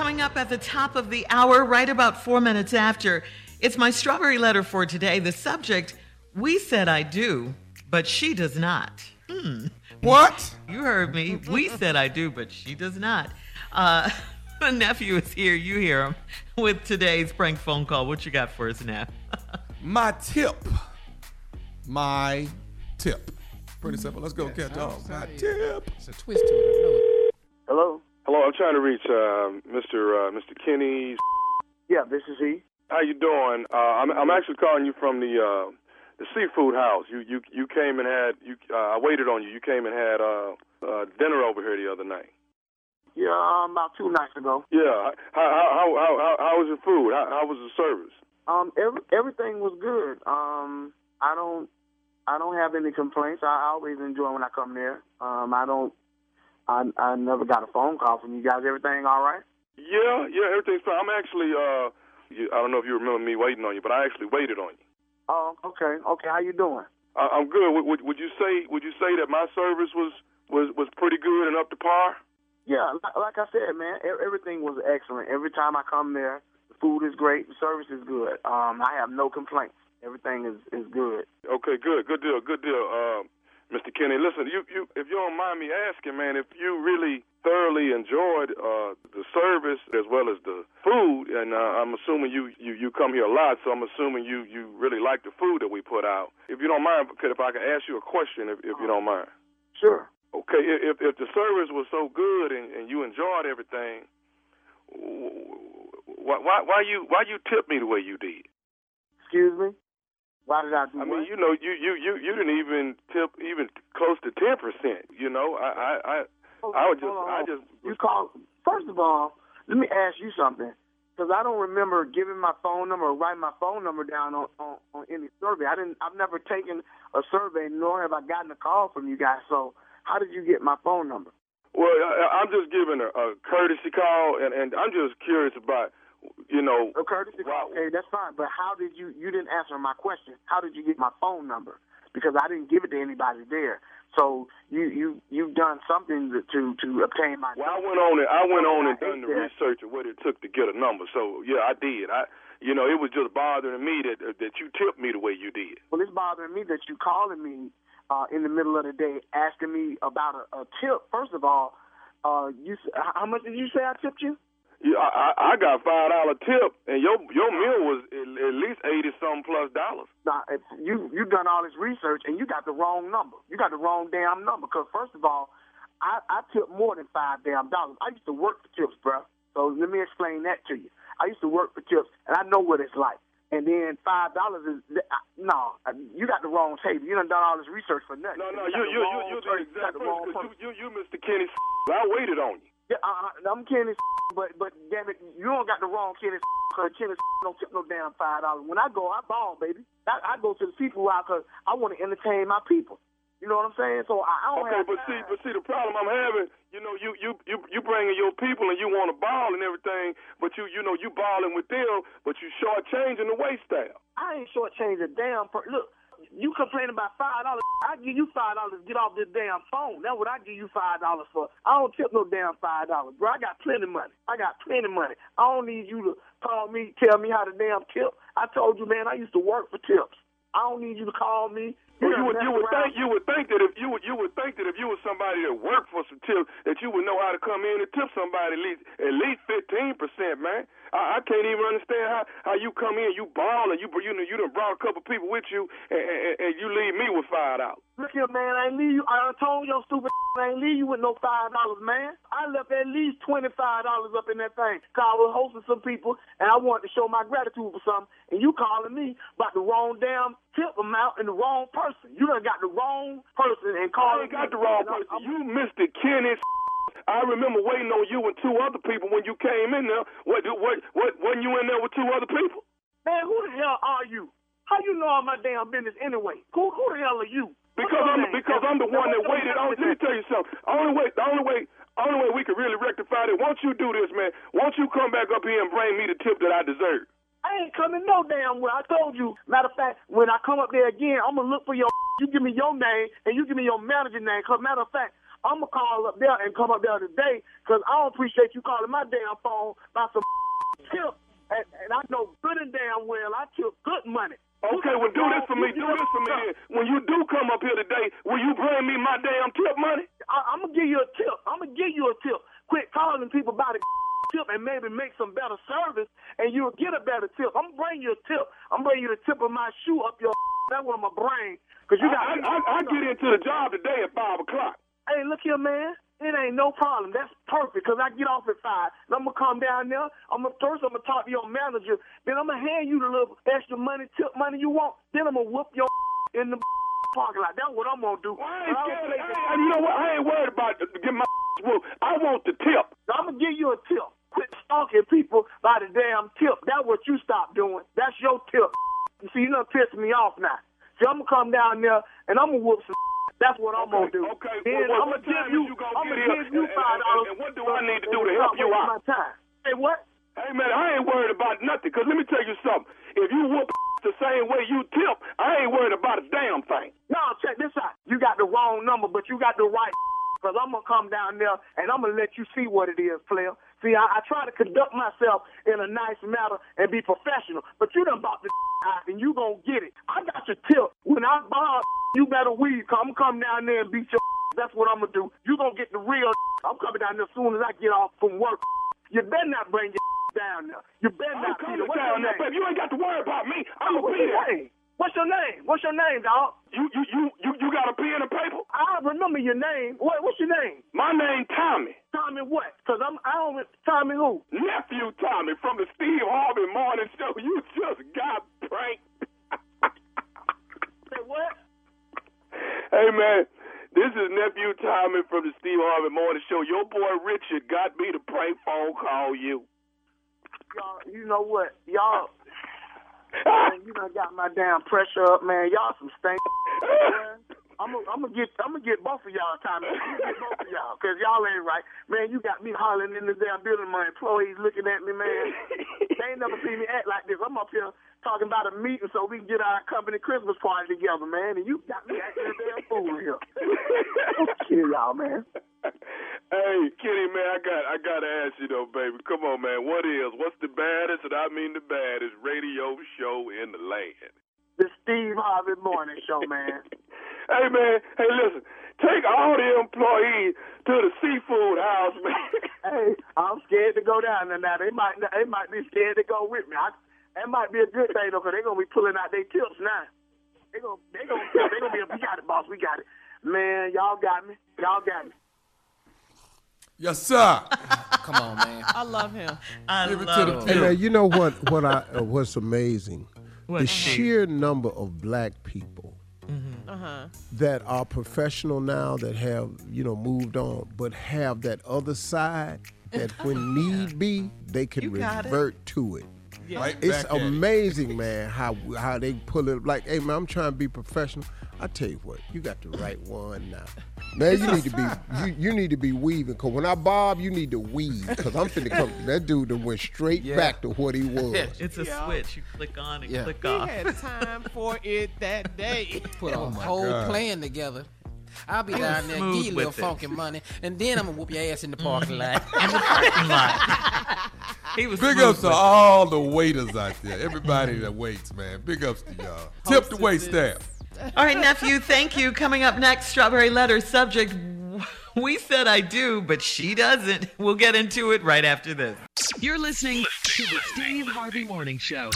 Coming up at the top of the hour, right about four minutes after, it's my strawberry letter for today. The subject, we said I do, but she does not. Hmm. What? You heard me. We said I do, but she does not. Uh, my nephew is here. You hear him with today's prank phone call. What you got for us now? My tip. My tip. Pretty simple. Let's go, cat dog. My tip. It's a twist to it. I it. Hello? Hello, I'm trying to reach uh, Mr. Uh, Mr. Kenny. Yeah, this is he. How you doing? Uh, I'm I'm actually calling you from the uh, the seafood house. You you you came and had you. Uh, I waited on you. You came and had uh, uh, dinner over here the other night. Yeah, um, about two nights ago. Yeah. How how how how, how was your food? How, how was the service? Um, every, everything was good. Um, I don't, I don't have any complaints. I always enjoy when I come there. Um, I don't, I, I never got a phone call from you guys. Everything all right? Yeah, yeah, everything's fine. I'm actually uh, you, I don't know if you remember me waiting on you, but I actually waited on you. Oh, okay, okay. How you doing? I, I'm good. Would, would would you say would you say that my service was was was pretty good and up to par? Yeah, like, I said, man, everything was excellent. Every time I come there, the food is great, the service is good. Um, I have no complaints. Everything is is good. Okay, good, good deal, good deal, uh, Mr. Kenny. Listen, you, you, if you don't mind me asking, man, if you really thoroughly enjoyed uh, the service as well as the food, and uh, I'm assuming you, you, you come here a lot, so I'm assuming you, you really like the food that we put out. If you don't mind, could if I could ask you a question, if, if you don't mind. Sure. Okay, if if the service was so good and, and you enjoyed everything, why why why you why you tip me the way you did? Excuse me. Why did I do I what? mean, you know, you you you you didn't even tip even close to ten percent. You know, I I I, Hold I would just on, I just You call. First of all, let me ask you something, because I don't remember giving my phone number or writing my phone number down on, on on any survey. I didn't. I've never taken a survey, nor have I gotten a call from you guys. So, how did you get my phone number? well, I, I'm just giving a, a courtesy call, and and I'm just curious about, you know, A courtesy call. Okay, that's fine. But how did you? You didn't answer my question. How did you get my phone number? Because I didn't give it to anybody there. So you you you've done something to to, obtain my. well, I went on and I went on and done the that. research of what it took to get a number. So yeah, I did. I you know, it was just bothering me that that you tipped me the way you did. Well, it's bothering me that you calling me uh, in the middle of the day asking me about a, a tip. First of all, uh, you how much did you say I tipped you? Yeah, I, I I got five dollar tip, and your your meal was at, at least eighty something plus dollars. Now, if you you done all this research and you got the wrong number. You got the wrong damn number. Because first of all, I I tip more than five damn dollars. I used to work for tips, bruh. So let me explain that to you. I used to work for tips, and I know what it's like. And then five dollars is no, you got the wrong table. You done done all this research for nothing. No, no, you you you you the. You exact the. 'cause person. You you you Mr. Kenny. I waited on you. Yeah, uh, I'm Kenny, but but damn it, you don't got the wrong Kenny. Cause Kenny don't tip no damn five dollars. When I go, I ball, baby. I, I go to the people house because I want to entertain my people. You know what I'm saying? So I, I don't Okay, have but see, but see, the problem I'm having, you know, you you you you bringing your people and you want to ball and everything, but you you know you balling with them, but you shortchanging the waist style. I ain't shortchanged a damn per Look, you complain about five dollars. I give you five dollars get off this damn phone. That's what I give you five dollars for. I don't tip no damn five dollars, bro. I got plenty of money. I got plenty of money. I don't need you to call me, tell me how to damn tip. I told you, man, I used to work for tips. I don't need you to call me. Well, you would you would think you would think that if you would you would think that if you were somebody that worked for some tips that you would know how to come in and tip somebody at least at least fifteen percent, man. I, I can't even understand how how you come in, you ball and you you know you done brought a couple people with you and, and, and you leave me with five dollars. Look here, man. I ain't leave you. I told your stupid. I ain't leave you with no five dollars, man. I left at least twenty five dollars up in that thing. Cause I was hosting some people and I wanted to show my gratitude for something. And you calling me about the wrong damn tip amount and the wrong person. You done got the wrong person and I calling. ain't got the wrong person. I'm- You Mr. Kenny. I remember waiting on you and two other people when you came in there. What what what wasn't you in there with two other people? Man, who the hell are you? How you know all my damn business anyway? Who who the hell are you? Because I'm name? because I'm the one that waited on. Let me tell you something. Only way, the only way, only way we can really rectify it. Once you do this, man. Once you come back up here and bring me the tip that I deserve. I ain't coming no damn well. I told you. Matter of fact, when I come up there again, I'm gonna look for your. You give me your name and you give me your manager name. Cause matter of fact, I'm gonna call up there and come up there today because I don't appreciate you calling my damn phone about some tip. And, and I know good and damn well I took good money. Okay, well, do this for me. Do this for me. When you do come up here today, will you bring me my damn tip money? I, I'm gonna give you a tip. I'm gonna give you a tip. Quit calling people about a tip and maybe make some better service, and you'll get a better tip. I'm gonna bring you a tip. I'm bring you the tip of my shoe up your. That's what I'm gonna. Cause you got. I, I, I get into the job today at five o'clock. Hey, look here, man. It ain't no problem. That's perfect because I get off at five. And I'm gonna come down there. I'm gonna first I'm gonna talk to your manager. Then I'm gonna hand you the little extra money, tip money you want. Then I'm gonna whoop your in the parking lot. That's what I'm gonna do. I ain't scared. I ain't, you know what? I ain't worried about getting my whoop. I want the tip. I'm gonna give you a tip. Quit stalking people by the damn tip. That's what you stop doing. That's your tip. You see, you done pissed me off now. See, I'm gonna come down there and I'm gonna whoop some. That's what I'm okay, gonna do. Okay. Then well, I'm gonna give you. you gonna I'm gonna give you And- five and- dollars. and what do I need to do to help you out? My time. Say what? Hey man, I ain't worried about nothing. Cause let me tell you something. If you whoop the same way you tip, I ain't worried about a damn thing. No, check this out. You got the wrong number, but you got the right. Because I'm going to come down there and I'm going to let you see what it is, player. See, I, I try to conduct myself in a nice manner and be professional, but you done bought the out and you going to get it. I got your tip. When I buy, you better weed. Come, come down there and beat your That's what I'm going to do. You going to get the real I'm coming down there as soon as I get off from work. You better not bring your down there. You better I'm not, coming Peter. What's your down there, baby. You ain't got to worry about me. I'm gonna be there. What's your name? What's your name, dog? You, you, you, you, you got a pen and paper? I remember your name. What, what's your name? My name Tommy. Tommy what? Cause I'm I don't Tommy who? Nephew Tommy from the Steve Harvey Morning Show. You just got pranked. Say what? Hey man, this is nephew Tommy from the Steve Harvey Morning Show. Your boy Richard got me to prank phone call you. Y'all, you know what? Y'all, man, you done got my damn pressure up, man. Y'all some stink. I'm gonna get I'm gonna get both of y'all, gonna get both of y'all, cause y'all ain't right, man. You got me hollering in the damn building. My employees looking at me, man. They ain't never seen me act like this. I'm up here talking about a meeting so we can get our company Christmas party together, man. And you got me acting a damn fool here. Kill y'all, man. Hey, Kenny, man, I got I gotta ask you though, baby. Come on, man. What is what's the baddest, and I mean the baddest radio show in the land? The Steve Harvey Morning Show, man. Hey man, hey listen, take all the employees to the seafood house, man. Hey, I'm scared to go down there now. They might they might be scared to go with me. I, that might be a good thing though, because they're gonna be pulling out their tips now. They gonna they gonna they gonna be we got it, boss. We got it. Man, y'all got me. Y'all got me. Yes, sir. Come on, man. I love him. I Give it to love the it. pimp. And uh, you know what? What I uh, what's amazing, What, the Steve? sheer number of black people Uh-huh. that are professional now, that have you know moved on, but have that other side that when need be, they can You got it. revert to it. Right It's back at it. amazing, man, how how they pull it. Like, hey man, I'm trying to be professional. I tell you what, you got the right one now. Man, you need to be you, you need to be weaving. Cause when I bob, you need to weave. Cause I'm finna come. That dude done went straight Yeah. back to what he was. It's a Yeah. switch. You click on and Yeah. click He off. had time for it that day. Put a whole God. plan together. I'll be down there, smooth give you a little with funky money, and then I'm gonna whoop your ass in the parking mm-hmm. lot. in the parking lot. He was Big smooth ups to it. all the waiters out there. Everybody that waits, man. Big ups to y'all. Tip the wait staff. All right, nephew, thank you. Coming up next, Strawberry Letter subject. We said I do, but she doesn't. We'll get into it right after this. You're listening to the Steve Harvey Morning Show.